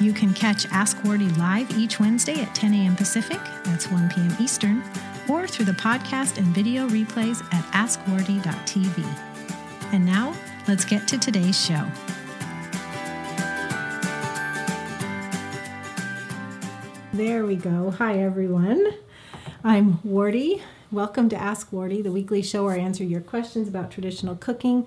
You can catch Ask Wardee live each Wednesday at 10 a.m. Pacific, that's 1 p.m. Eastern, or through the podcast and video replays at askwardee.tv. And now, let's get to today's show. There we go. Hi, everyone. I'm Wardee. Welcome to Ask Wardee, the weekly show where I answer your questions about traditional cooking.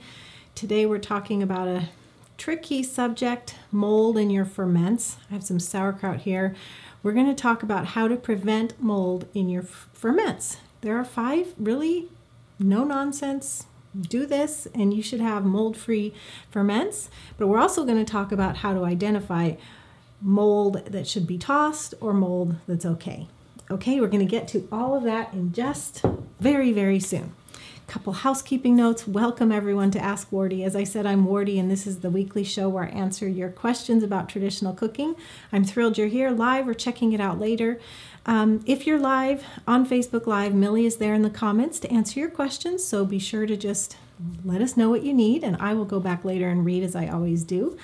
Today, we're talking about a tricky subject mold in your ferments. I have some sauerkraut here. We're going to talk about how to prevent mold in your f- ferments. There are five really no nonsense do this and you should have mold free ferments. But we're also going to talk about how to identify mold that should be tossed or mold that's okay. Okay, we're going to get to all of that in just very, very soon. Couple housekeeping notes. Welcome everyone to Ask Wardee. As I said, I'm Wardee, and this is the weekly show where I answer your questions about traditional cooking. I'm thrilled you're here live or checking it out later. Um, if you're live on Facebook Live, Millie is there in the comments to answer your questions, so be sure to just let us know what you need, and I will go back later and read as I always do.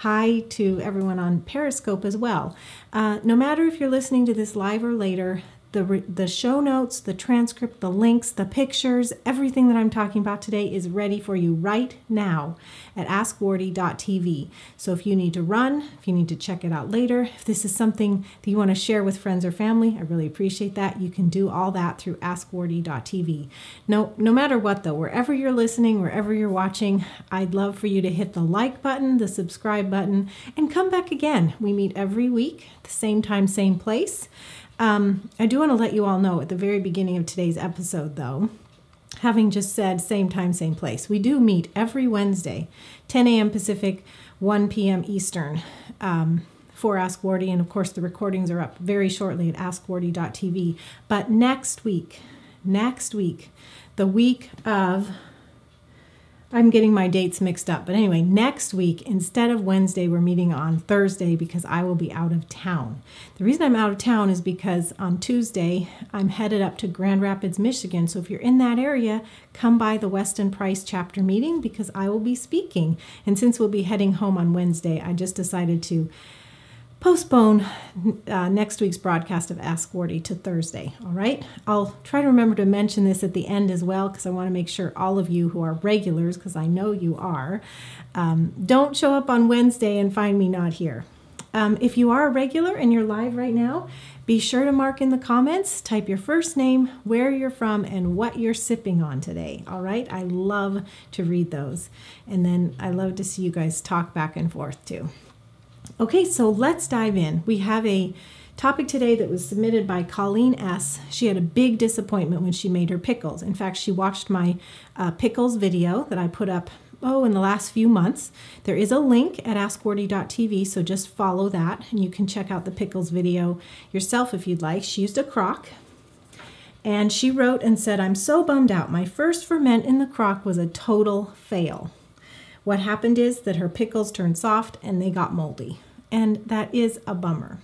Hi to everyone on Periscope as well. Uh, no matter if you're listening to this live or later, the, the show notes, the transcript, the links, the pictures, everything that I'm talking about today is ready for you right now at askwardee.tv. So if you need to run, if you need to check it out later, if this is something that you want to share with friends or family, I really appreciate that. You can do all that through askwardee.tv. No, no matter what though, wherever you're listening, wherever you're watching, I'd love for you to hit the like button, the subscribe button, and come back again. We meet every week, the same time, same place. Um, I do want to let you all know at the very beginning of today's episode, though, having just said same time, same place, we do meet every Wednesday, 10 a.m. Pacific, 1 p.m. Eastern. Um, for Ask Wardee, and of course, the recordings are up very shortly at askwardee.tv. But next week, next week, the week of I'm getting my dates mixed up. But anyway, next week, instead of Wednesday, we're meeting on Thursday because I will be out of town. The reason I'm out of town is because on Tuesday, I'm headed up to Grand Rapids, Michigan. So if you're in that area, come by the Weston Price chapter meeting because I will be speaking. And since we'll be heading home on Wednesday, I just decided to postpone uh, next week's broadcast of Ask Wardee to Thursday. All right. I'll try to remember to mention this at the end as well because I want to make sure all of you who are regulars, because I know you are, um, don't show up on Wednesday and find me not here. Um, if you are a regular and you're live right now, be sure to mark in the comments, type your first name, where you're from, and what you're sipping on today. All right. I love to read those. And then I love to see you guys talk back and forth too. Okay, so let's dive in. We have a topic today that was submitted by Colleen S. She had a big disappointment when she made her pickles. In fact, she watched my uh, pickles video that I put up oh in the last few months. There is a link at askwardee.tv, so just follow that and you can check out the pickles video yourself if you'd like. She used a crock. And she wrote and said, I'm so bummed out. My first ferment in the crock was a total fail. What happened is that her pickles turned soft and they got moldy and that is a bummer.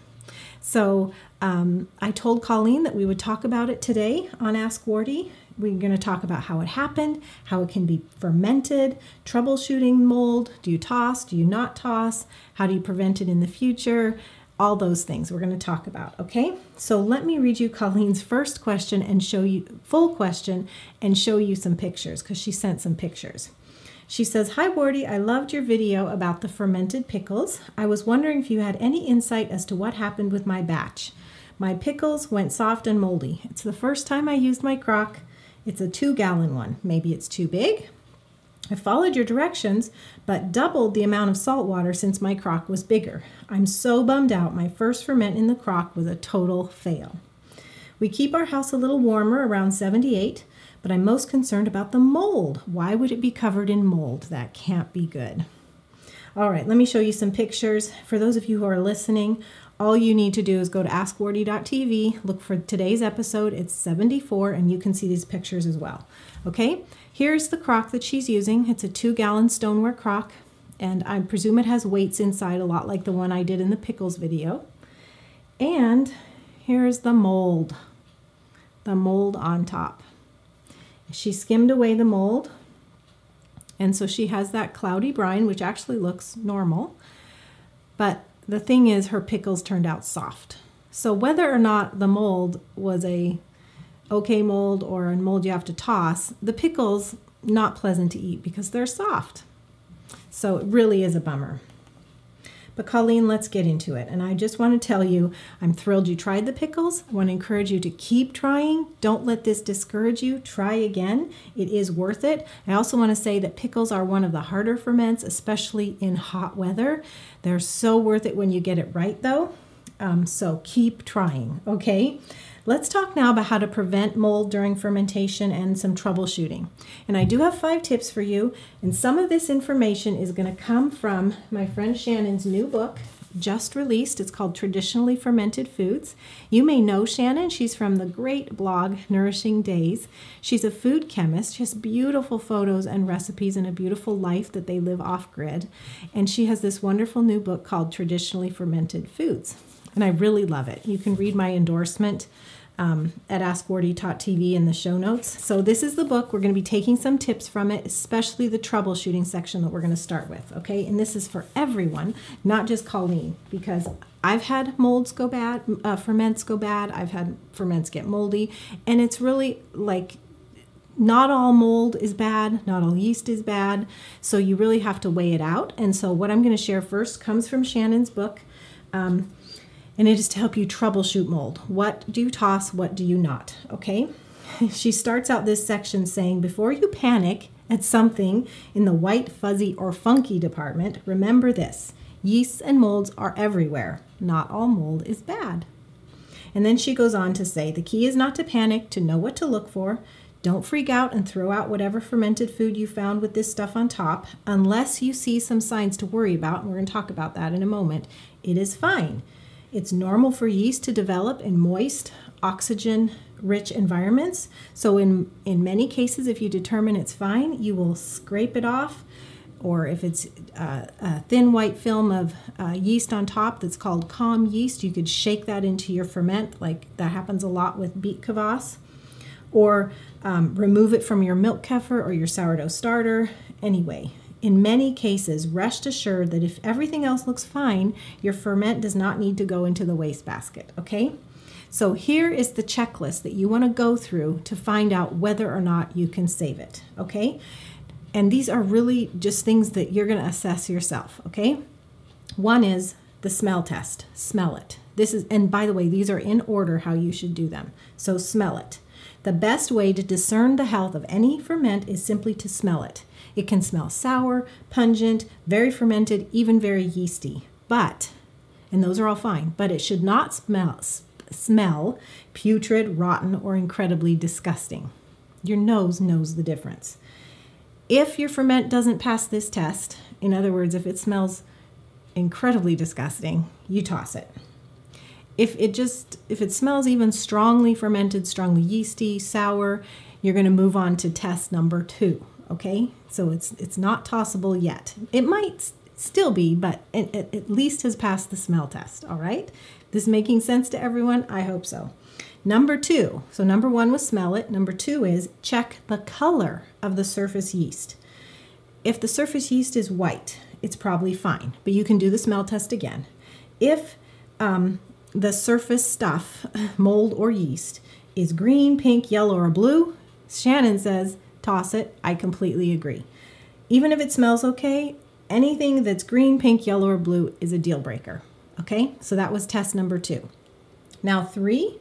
So um, I told Colleen that we would talk about it today on Ask Wardee. We're going to talk about how it happened, how it can be fermented, troubleshooting mold. Do you toss? Do you not toss? How do you prevent it in the future? All those things we're going to talk about. Okay, so let me read you Colleen's first question and show you full question and show you some pictures because she sent some pictures. She says, Hi, Wardee. I loved your video about the fermented pickles. I was wondering if you had any insight as to what happened with my batch. My pickles went soft and moldy. It's the first time I used my crock. It's a two gallon one. Maybe it's too big. I followed your directions, but doubled the amount of salt water since my crock was bigger. I'm so bummed out. My first ferment in the crock was a total fail. We keep our house a little warmer, around 78 but I'm most concerned about the mold. Why would it be covered in mold? That can't be good. All right, let me show you some pictures. For those of you who are listening, all you need to do is go to askwardee.tv, look for today's episode. It's 74, and you can see these pictures as well. Okay, here's the crock that she's using. It's a two gallon stoneware crock, and I presume it has weights inside, a lot like the one I did in the pickles video. And here's the mold, the mold on top. She skimmed away the mold, and so she has that cloudy brine, which actually looks normal. But the thing is, her pickles turned out soft. So whether or not the mold was a okay mold or a mold you have to toss, the pickles not pleasant to eat because they're soft. So it really is a bummer. But Colleen, let's get into it. And I just want to tell you, I'm thrilled you tried the pickles. I want to encourage you to keep trying. Don't let this discourage you. Try again. It is worth it. I also want to say that pickles are one of the harder ferments, especially in hot weather. They're so worth it when you get it right, though. Um, so keep trying, okay? Let's talk now about how to prevent mold during fermentation and some troubleshooting. And I do have five tips for you, and some of this information is going to come from my friend Shannon's new book, just released. It's called Traditionally Fermented Foods. You may know Shannon. She's from the great blog Nourishing Days. She's a food chemist. She has beautiful photos and recipes and a beautiful life that they live off grid. And she has this wonderful new book called Traditionally Fermented Foods. And I really love it. You can read my endorsement um, at AskWardee.tv in the show notes. So this is the book. We're going to be taking some tips from it, especially the troubleshooting section that we're going to start with. Okay, and this is for everyone, not just Colleen, because I've had molds go bad, uh, ferments go bad. I've had ferments get moldy, and it's really like not all mold is bad, not all yeast is bad. So you really have to weigh it out. And so what I'm going to share first comes from Shannon's book. Um, and it is to help you troubleshoot mold. What do you toss? What do you not? Okay. She starts out this section saying, before you panic at something in the white, fuzzy, or funky department, remember this yeasts and molds are everywhere. Not all mold is bad. And then she goes on to say, the key is not to panic, to know what to look for. Don't freak out and throw out whatever fermented food you found with this stuff on top unless you see some signs to worry about. And we're going to talk about that in a moment. It is fine. It's normal for yeast to develop in moist, oxygen rich environments. So, in, in many cases, if you determine it's fine, you will scrape it off. Or if it's uh, a thin white film of uh, yeast on top that's called kahm yeast, you could shake that into your ferment. Like that happens a lot with beet kvass. Or um, remove it from your milk kefir or your sourdough starter. Anyway, in many cases, rest assured that if everything else looks fine, your ferment does not need to go into the wastebasket, okay? So here is the checklist that you want to go through to find out whether or not you can save it, okay? And these are really just things that you're going to assess yourself, okay? One is the smell test. Smell it. This is and by the way, these are in order how you should do them. So smell it. The best way to discern the health of any ferment is simply to smell it. It can smell sour, pungent, very fermented, even very yeasty. But, and those are all fine, but it should not smell, smell putrid, rotten, or incredibly disgusting. Your nose knows the difference. If your ferment doesn't pass this test, in other words, if it smells incredibly disgusting, you toss it. If it just if it smells even strongly fermented, strongly yeasty, sour, you're going to move on to test number 2 okay? So it's it's not tossable yet. It might still be, but it, it at least has passed the smell test, all right? This making sense to everyone? I hope so. Number two, so number one was smell it. Number two is check the color of the surface yeast. If the surface yeast is white, it's probably fine, but you can do the smell test again. If um, the surface stuff, mold or yeast, is green, pink, yellow, or blue, Shannon says toss it. I completely agree. Even if it smells okay, anything that's green, pink, yellow, or blue is a deal breaker. Okay, so that was test number two. Now, three,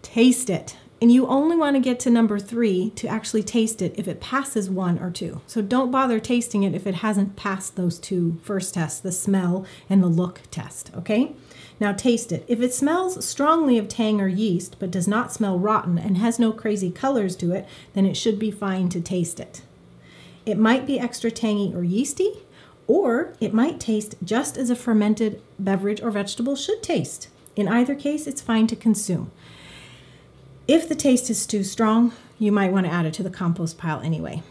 taste it. And you only want to get to number three to actually taste it if it passes one or two. So don't bother tasting it if it hasn't passed those two first tests the smell and the look test. Okay? Now taste it. If it smells strongly of tang or yeast, but does not smell rotten and has no crazy colors to it, then it should be fine to taste it. It might be extra tangy or yeasty, Or it might taste just as a fermented beverage or vegetable should taste. In either case, it's fine to consume. If the taste is too strong, you might want to add it to the compost pile anyway.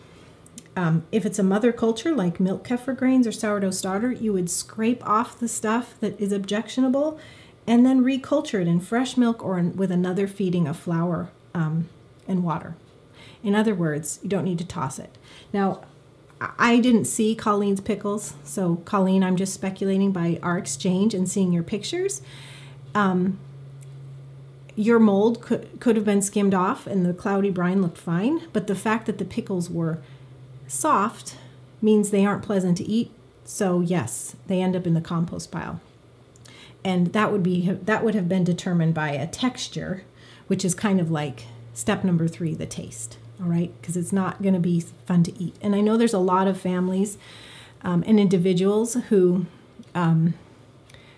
Um, if it's a mother culture like milk kefir grains or sourdough starter, you would scrape off the stuff that is objectionable and then reculture it in fresh milk or in, with another feeding of flour um, and water. In other words, you don't need to toss it. Now, I didn't see Colleen's pickles, so Colleen, I'm just speculating by our exchange and seeing your pictures. Um, your mold could could have been skimmed off and the cloudy brine looked fine, but the fact that the pickles were soft means they aren't pleasant to eat. So yes, they end up in the compost pile. And that would be that would have been determined by a texture, which is kind of like step number 3, the taste. All right, because it's not going to be fun to eat. And I know there's a lot of families um, and individuals who um,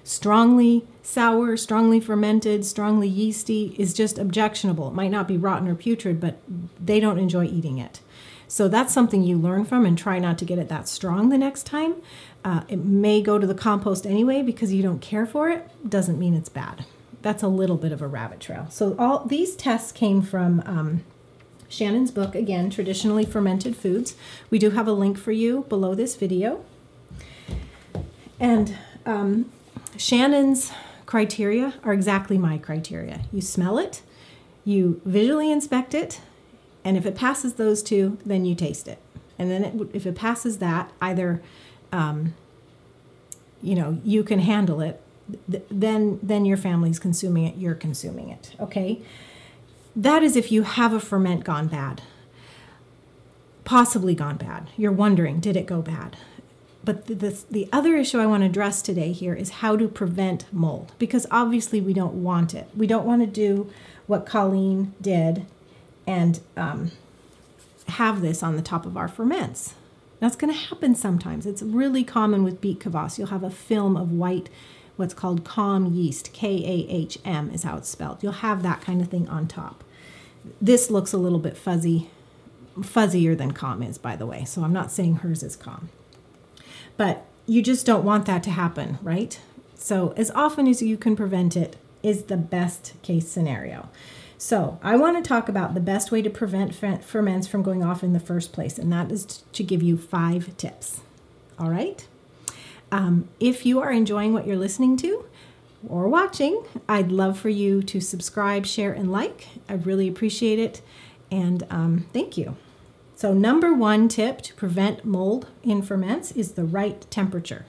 strongly sour, strongly fermented, strongly yeasty is just objectionable. It might not be rotten or putrid, but they don't enjoy eating it. So that's something you learn from and try not to get it that strong the next time. Uh, it may go to the compost anyway because you don't care for it. Doesn't mean it's bad. That's a little bit of a rabbit trail. So all these tests came from um, Shannon's book again, traditionally fermented foods. We do have a link for you below this video. And um, Shannon's criteria are exactly my criteria. You smell it, you visually inspect it, and if it passes those two, then you taste it. And then it, if it passes that, either um, you know you can handle it, th- then then your family's consuming it, you're consuming it. Okay, that is if you have a ferment gone bad, possibly gone bad. You're wondering, did it go bad? But the, the, the, other issue I want to address today here is how to prevent mold because obviously we don't want it. We don't want to do what Colleen did and um, have this on the top of our ferments. That's going to happen sometimes. It's really common with beet kvass. You'll have a film of white, what's called kahm yeast. K A H M is how it's spelled. You'll have that kind of thing on top. This looks a little bit fuzzy, fuzzier than kahm is, by the way. So I'm not saying hers is kahm. But you just don't want that to happen, right? So, as often as you can prevent it is the best case scenario. So, I want to talk about the best way to prevent ferments from going off in the first place, and that is to give you five tips. All right? Um, if you are enjoying what you're listening to or watching, I'd love for you to subscribe, share, and like. I really appreciate it. And um, thank you. So, number one tip to prevent mold in ferments is the right temperature.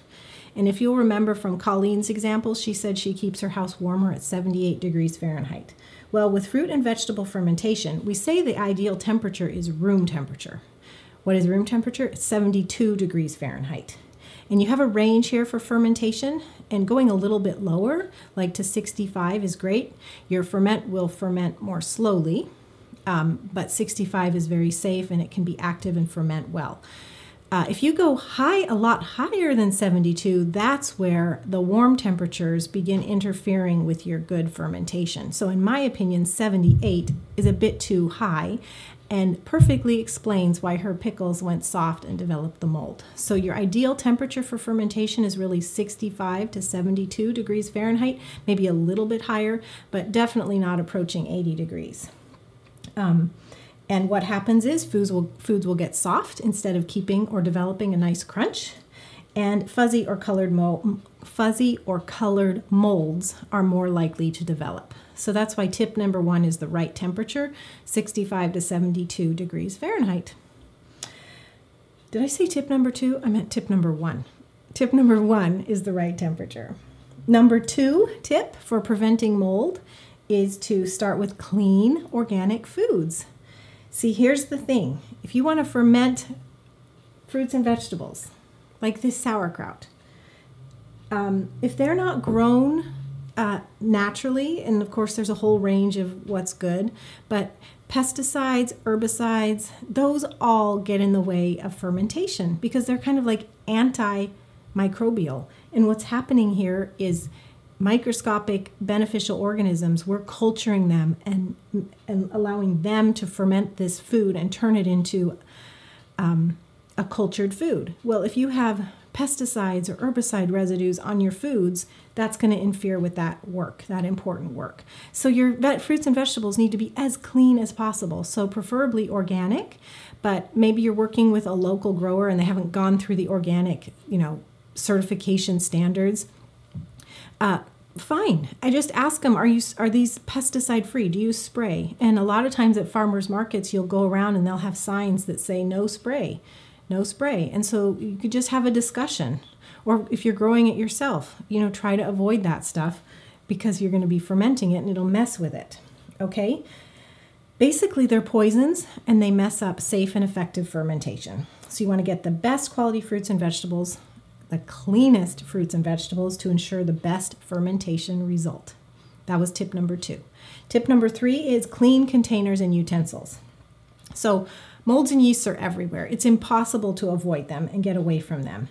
And if you'll remember from Colleen's example, she said she keeps her house warmer at 78 degrees Fahrenheit. Well, with fruit and vegetable fermentation, we say the ideal temperature is room temperature. What is room temperature? It's 72 degrees Fahrenheit. And you have a range here for fermentation, and going a little bit lower, like to 65, is great. Your ferment will ferment more slowly, um, but 65 is very safe and it can be active and ferment well. Uh, if you go high, a lot higher than 72, that's where the warm temperatures begin interfering with your good fermentation. So, in my opinion, 78 is a bit too high and perfectly explains why her pickles went soft and developed the mold. So, your ideal temperature for fermentation is really 65 to 72 degrees Fahrenheit, maybe a little bit higher, but definitely not approaching 80 degrees. Um, and what happens is foods will foods will get soft instead of keeping or developing a nice crunch, and fuzzy or colored mo- fuzzy or colored molds are more likely to develop. So that's why tip number one is the right temperature, 65 to 72 degrees Fahrenheit. Did I say tip number two? I meant tip number one. Tip number one is the right temperature. Number two tip for preventing mold is to start with clean organic foods. See, here's the thing if you want to ferment fruits and vegetables, like this sauerkraut, um, if they're not grown uh, naturally, and of course, there's a whole range of what's good, but pesticides, herbicides, those all get in the way of fermentation because they're kind of like antimicrobial. And what's happening here is microscopic beneficial organisms, we're culturing them and, and allowing them to ferment this food and turn it into um, a cultured food. Well, if you have pesticides or herbicide residues on your foods, that's going to interfere with that work, that important work. So your vet, fruits and vegetables need to be as clean as possible. So preferably organic, but maybe you're working with a local grower and they haven't gone through the organic, you know, certification standards. Uh, fine. I just ask them, are you are these pesticide free? Do you spray? And a lot of times at farmers markets, you'll go around and they'll have signs that say no spray, no spray. And so you could just have a discussion. Or if you're growing it yourself, you know, try to avoid that stuff because you're going to be fermenting it and it'll mess with it. Okay? Basically, they're poisons and they mess up safe and effective fermentation. So you want to get the best quality fruits and vegetables the cleanest fruits and vegetables to ensure the best fermentation result. That was tip number two. Tip number three is clean containers and utensils. So, molds and yeasts are everywhere. It's impossible to avoid them and get away from them.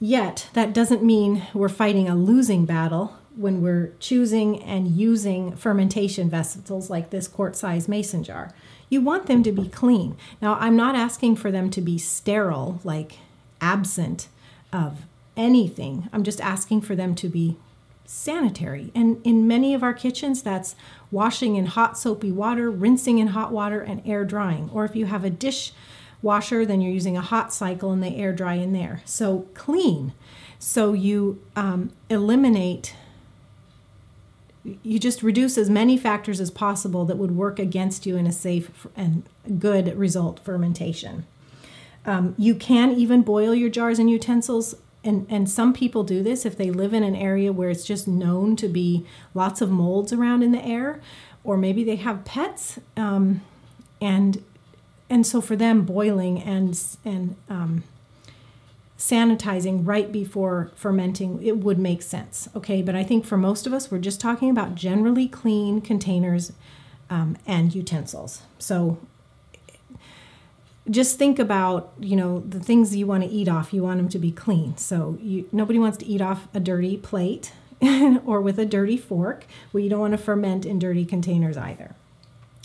Yet, that doesn't mean we're fighting a losing battle when we're choosing and using fermentation vessels like this quart size mason jar. You want them to be clean. Now, I'm not asking for them to be sterile, like absent of anything. I'm just asking for them to be sanitary. And in many of our kitchens, that's washing in hot soapy water, rinsing in hot water, and air drying. Or if you have a dish washer, then you're using a hot cycle and they air dry in there. So clean. So you um, eliminate, you just reduce as many factors as possible that would work against you in a safe and good result fermentation. Um, you can even boil your jars and utensils and and some people do this if they live in an area where it's just known to be lots of molds around in the air or maybe they have pets um, and and so for them boiling and and um, sanitizing right before fermenting it would make sense okay? But i think for most of us we're just talking about generally clean containers um, and utensils. So just think about you know the things you want to eat off. You want them to be clean. So you nobody wants to eat off a dirty plate or with a dirty fork. Well you don't want to ferment in dirty containers either.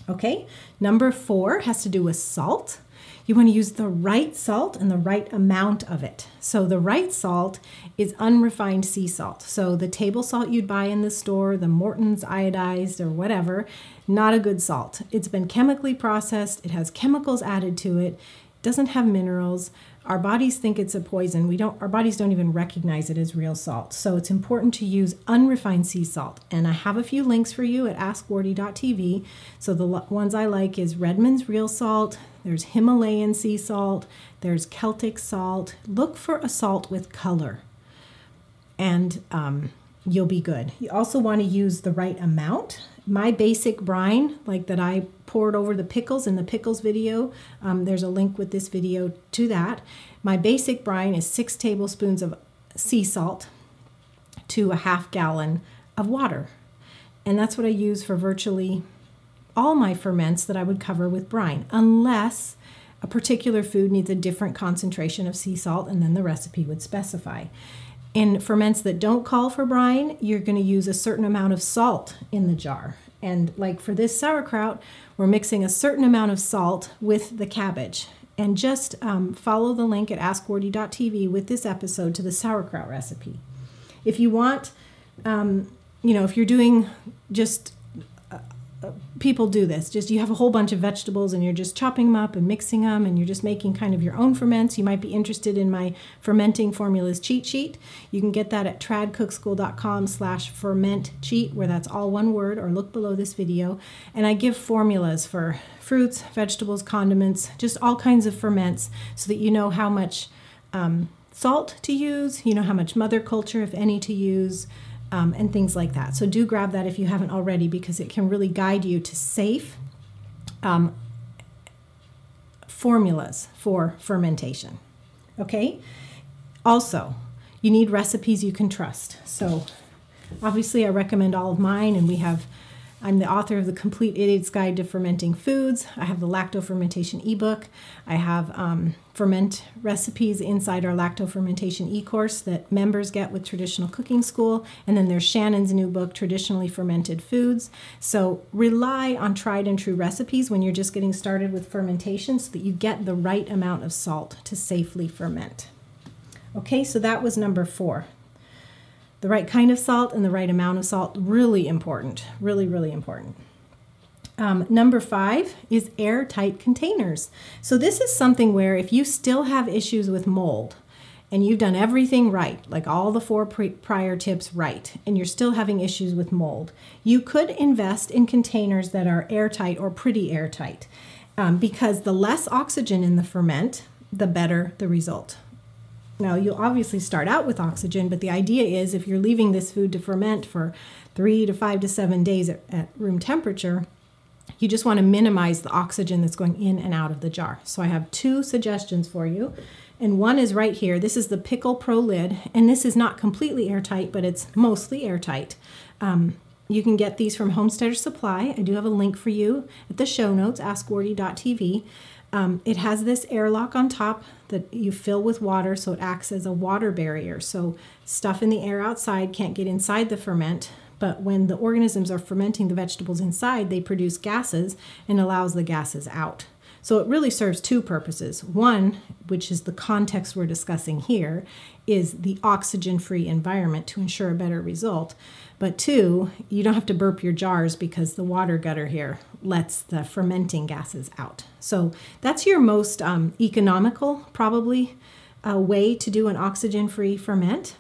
Okay? Number four has to do with salt you want to use the right salt and the right amount of it. So, the right salt is unrefined sea salt. So, the table salt you'd buy in the store, the Morton's iodized or whatever, not a good salt. It's been chemically processed, it has chemicals added to it, doesn't have minerals. Our bodies think it's a poison. We don't our bodies don't even recognize it as real salt. So it's important to use unrefined sea salt. And I have a few links for you at askwardee.tv. So the ones I like is Redmond's real salt, there's Himalayan sea salt, there's Celtic salt. Look for a salt with color. And um, you'll be good. You also want to use the right amount. My basic brine, like that I poured over the pickles in the pickles video, um, there's a link with this video to that. My basic brine is six tablespoons of sea salt to a half gallon of water. And that's what I use for virtually all my ferments that I would cover with brine, unless a particular food needs a different concentration of sea salt, and then the recipe would specify. In ferments that don't call for brine, you're going to use a certain amount of salt in the jar. And like for this sauerkraut, we're mixing a certain amount of salt with the cabbage. And just um, follow the link at askwardee.tv with this episode to the sauerkraut recipe. If you want, um, you know, if you're doing just people do this. Just you have a whole bunch of vegetables and you're just chopping them up and mixing them and you're just making kind of your own ferments. You might be interested in my fermenting formulas cheat sheet. You can get that at tradcookschool.com slash ferment cheat where that's all one word or look below this video. And I give formulas for fruits, vegetables, condiments, just all kinds of ferments so that you know how much um, salt to use, you know how much mother culture, if any, to use, um, and things like that. So do grab that if you haven't already because it can really guide you to safe um, formulas for fermentation. Okay? Also, you need recipes you can trust. So obviously I recommend all of mine and we have I'm the author of the Complete Idiot's Guide to Fermenting Foods. I have the lacto fermentation ebook. I have um, ferment recipes inside our lacto fermentation e-course that members get with Traditional Cooking School. And then there's Shannon's new book, Traditionally Fermented Foods. So rely on tried and true recipes when you're just getting started with fermentation so that you get the right amount of salt to safely ferment. Okay, so that was number four. The right kind of salt and the right amount of salt, really important, really, really important. Um, number five is airtight containers. So, this is something where if you still have issues with mold and you've done everything right, like all the four pre- prior tips right, and you're still having issues with mold, you could invest in containers that are airtight or pretty airtight um, because the less oxygen in the ferment, the better the result. Now, you'll obviously start out with oxygen, but the idea is if you're leaving this food to ferment for three to five to seven days at, at room temperature, you just want to minimize the oxygen that's going in and out of the jar. So I have two suggestions for you. And one is right here. This is the Pickle Pro lid, and this is not completely airtight, but it's mostly airtight. Um, you can get these from Homesteader Supply. I do have a link for you at the show notes, askwardee.tv. Um, it has this airlock on top that you fill with water, so it acts as a water barrier. So stuff in the air outside can't get inside the ferment, but when the organisms are fermenting the vegetables inside, they produce gases and allows the gases out. So it really serves two purposes. One, which is the context we're discussing here, is the oxygen free environment to ensure a better result. But two, you don't have to burp your jars because the water gutter here lets the fermenting gases out. So that's your most um, economical, probably, uh, way to do an oxygen free ferment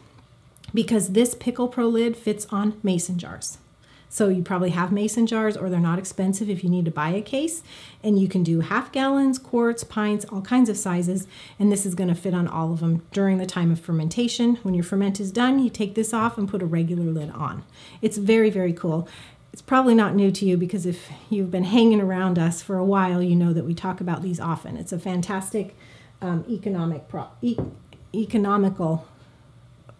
because this Pickle Pro lid fits on mason jars. So you probably have mason jars or they're not expensive if you need to buy a case. And you can do half gallons, quarts, pints, all kinds of sizes. And this is going to fit on all of them during the time of fermentation. When your ferment is done, you take this off and put a regular lid on. It's very, very cool. It's probably not new to you because if you've been hanging around us for a while, you know that we talk about these often. It's a fantastic um, economic pro- e- economical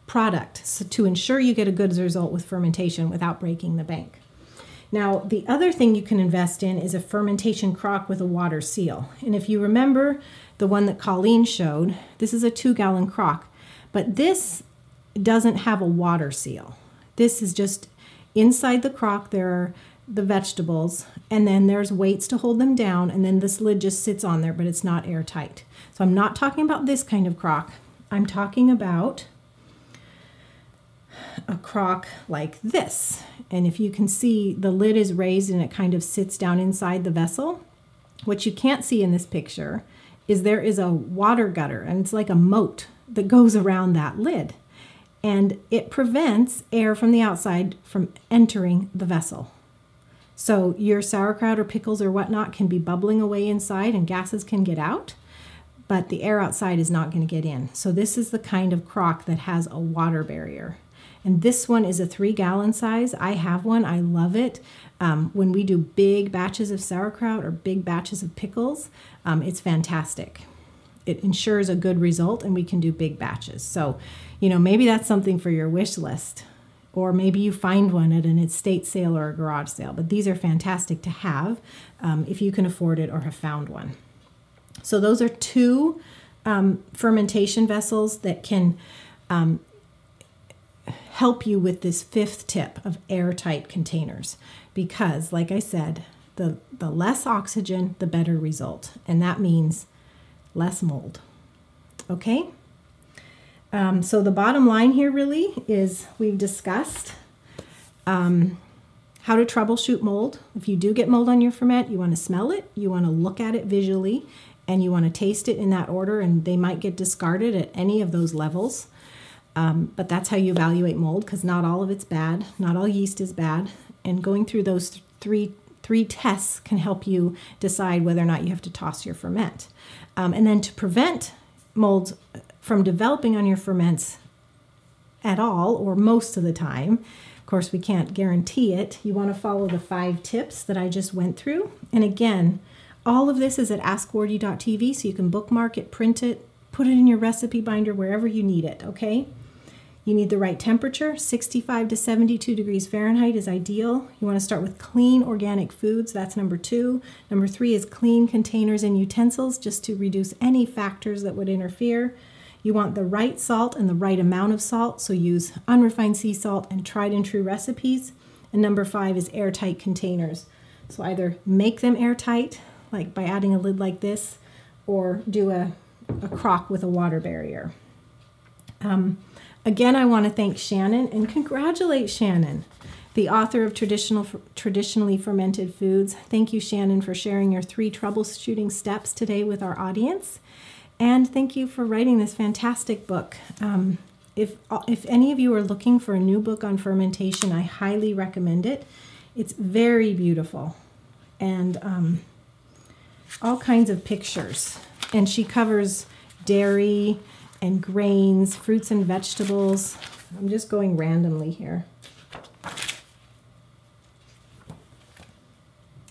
product so to ensure you get a good result with fermentation without breaking the bank. Now, the other thing you can invest in is a fermentation crock with a water seal. And if you remember the one that Colleen showed, this is a two gallon crock, but this doesn't have a water seal. This is just inside the crock, there are the vegetables, and then there's weights to hold them down, and then this lid just sits on there, but it's not airtight. So I'm not talking about this kind of crock. I'm talking about a crock like this. And if you can see, the lid is raised and it kind of sits down inside the vessel. What you can't see in this picture is there is a water gutter, and it's like a moat that goes around that lid. And it prevents air from the outside from entering the vessel. So your sauerkraut or pickles or whatnot can be bubbling away inside and gases can get out, but the air outside is not going to get in. So this is the kind of crock that has a water barrier. And this one is a three gallon size. I have one, I love it. Um, when we do big batches of sauerkraut or big batches of pickles, um, it's fantastic. It ensures a good result and we can do big batches. So, you know, maybe that's something for your wish list. Or maybe you find one at an estate sale or a garage sale. But these are fantastic to have um, if you can afford it or have found one. So, those are two um, fermentation vessels that can um, help you with this fifth tip of airtight containers because like I said, the the less oxygen, the better result, and that means less mold. Okay? Um, so the bottom line here really is we've discussed um, how to troubleshoot mold. If you do get mold on your ferment, you want to smell it, you want to look at it visually, and you want to taste it in that order, and they might get discarded at any of those levels. Um, but that's how you evaluate mold because not all of it's bad, not all yeast is bad. And going through those th- three three tests can help you decide whether or not you have to toss your ferment. Um, and then to prevent molds from developing on your ferments at all or most of the time, of course, we can't guarantee it. You want to follow the five tips that I just went through. And again, all of this is at askwardee.tv, so you can bookmark it, print it, put it in your recipe binder wherever you need it, okay? You need the right temperature. 65 to 72 degrees Fahrenheit is ideal. You want to start with clean organic foods. That's number two. Number three is clean containers and utensils just to reduce any factors that would interfere. You want the right salt and the right amount of salt, so use unrefined sea salt and tried and true recipes. And number five is airtight containers. So either make them airtight, like by adding a lid like this, or do a, a crock with a water barrier. Um, again, I want to thank Shannon and congratulate Shannon, the author of Traditional, Traditionally Fermented Foods. Thank you, Shannon, for sharing your three troubleshooting steps today with our audience. And thank you for writing this fantastic book. Um, if, if any of you are looking for a new book on fermentation, I highly recommend it. It's very beautiful and um, all kinds of pictures. And she covers dairy and grains, fruits and vegetables. I'm just going randomly here.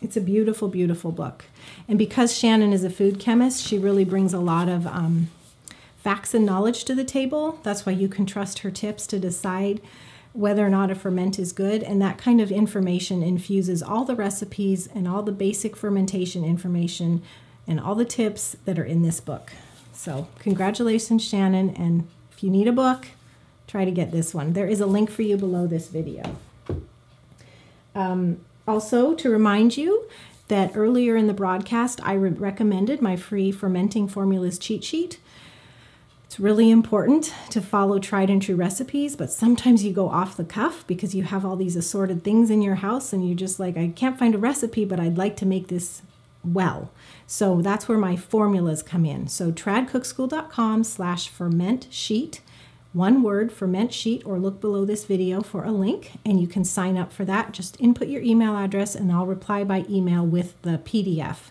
It's a beautiful, beautiful book. And because Shannon is a food chemist, she really brings a lot of um, facts and knowledge to the table. That's why you can trust her tips to decide whether or not a ferment is good. And that kind of information infuses all the recipes and all the basic fermentation information and all the tips that are in this book. So, congratulations, Shannon. And if you need a book, try to get this one. There is a link for you below this video. Um, also, to remind you that earlier in the broadcast, I re- recommended my free fermenting formulas cheat sheet. It's really important to follow tried and true recipes, but sometimes you go off the cuff because you have all these assorted things in your house and you're just like, I can't find a recipe, but I'd like to make this well. So that's where my formulas come in. So tradcookschool.com slash ferment sheet, one word, ferment sheet, or look below this video for a link and you can sign up for that. Just input your email address and I'll reply by email with the PDF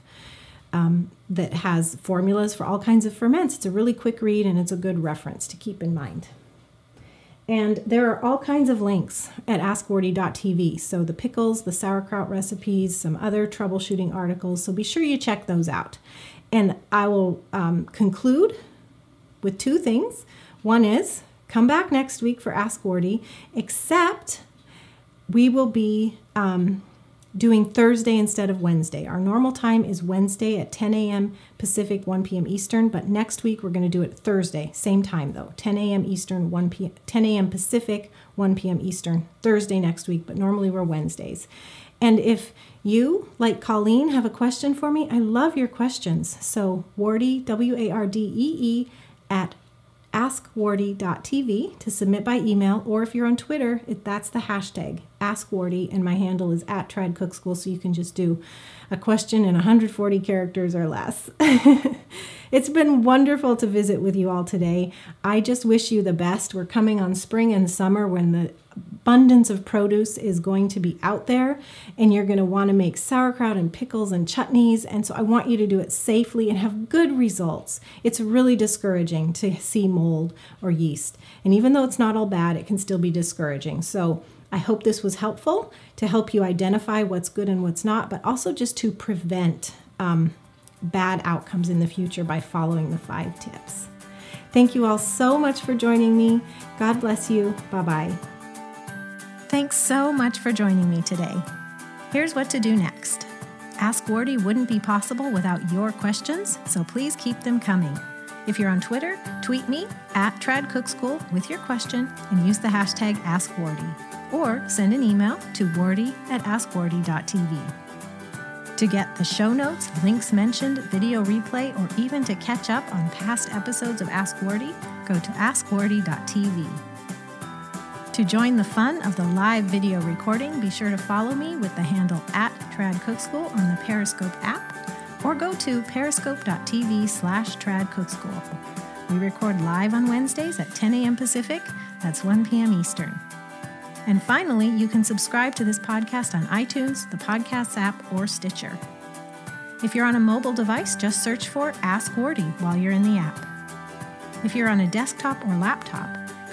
um, that has formulas for all kinds of ferments. It's a really quick read and it's a good reference to keep in mind. And there are all kinds of links at AskWardee.tv. So the pickles, the sauerkraut recipes, some other troubleshooting articles. So be sure you check those out. And I will um, conclude with two things. One is come back next week for Ask Wardee, except we will be um, doing Thursday instead of Wednesday. Our normal time is Wednesday at 10 a.m. Pacific, 1 p.m. Eastern, but next week we're going to do it Thursday, same time though, 10 a.m. Eastern, 1 p.m. 10 a.m. Pacific, 1 p.m. Eastern, Thursday next week, but normally we're Wednesdays. And if you, like Colleen, have a question for me, I love your questions. So Wardee, W A R D E E, at askwardee.tv to submit by email, or if you're on Twitter, it, that's the hashtag askwardee, and my handle is at Trad Cook School, so you can just do a question in 140 characters or less. it's been wonderful to visit with you all today. I just wish you the best. We're coming on spring and summer when the abundance of produce is going to be out there and you're going to want to make sauerkraut and pickles and chutneys and so I want you to do it safely and have good results. It's really discouraging to see mold or yeast. And even though it's not all bad, it can still be discouraging. So I hope this was helpful to help you identify what's good and what's not, but also just to prevent um, bad outcomes in the future by following the five tips. Thank you all so much for joining me. God bless you. Bye bye. Thanks so much for joining me today. Here's what to do next. Ask Wardee wouldn't be possible without your questions, so please keep them coming. If you're on Twitter, tweet me at TradCookSchool with your question and use the hashtag AskWardee, or send an email to wardee at askwardee.tv. To get the show notes, links mentioned, video replay, or even to catch up on past episodes of Ask Wardee, go to askwardee.tv. To join the fun of the live video recording, be sure to follow me with the handle at Trad Cook School on the Periscope app or go to periscope.tv slash Trad Cook School. We record live on Wednesdays at 10 a.m. Pacific, that's 1 p.m. Eastern. And finally, you can subscribe to this podcast on iTunes, the Podcasts app, or Stitcher. If you're on a mobile device, just search for Ask Wardee while you're in the app. If you're on a desktop or laptop,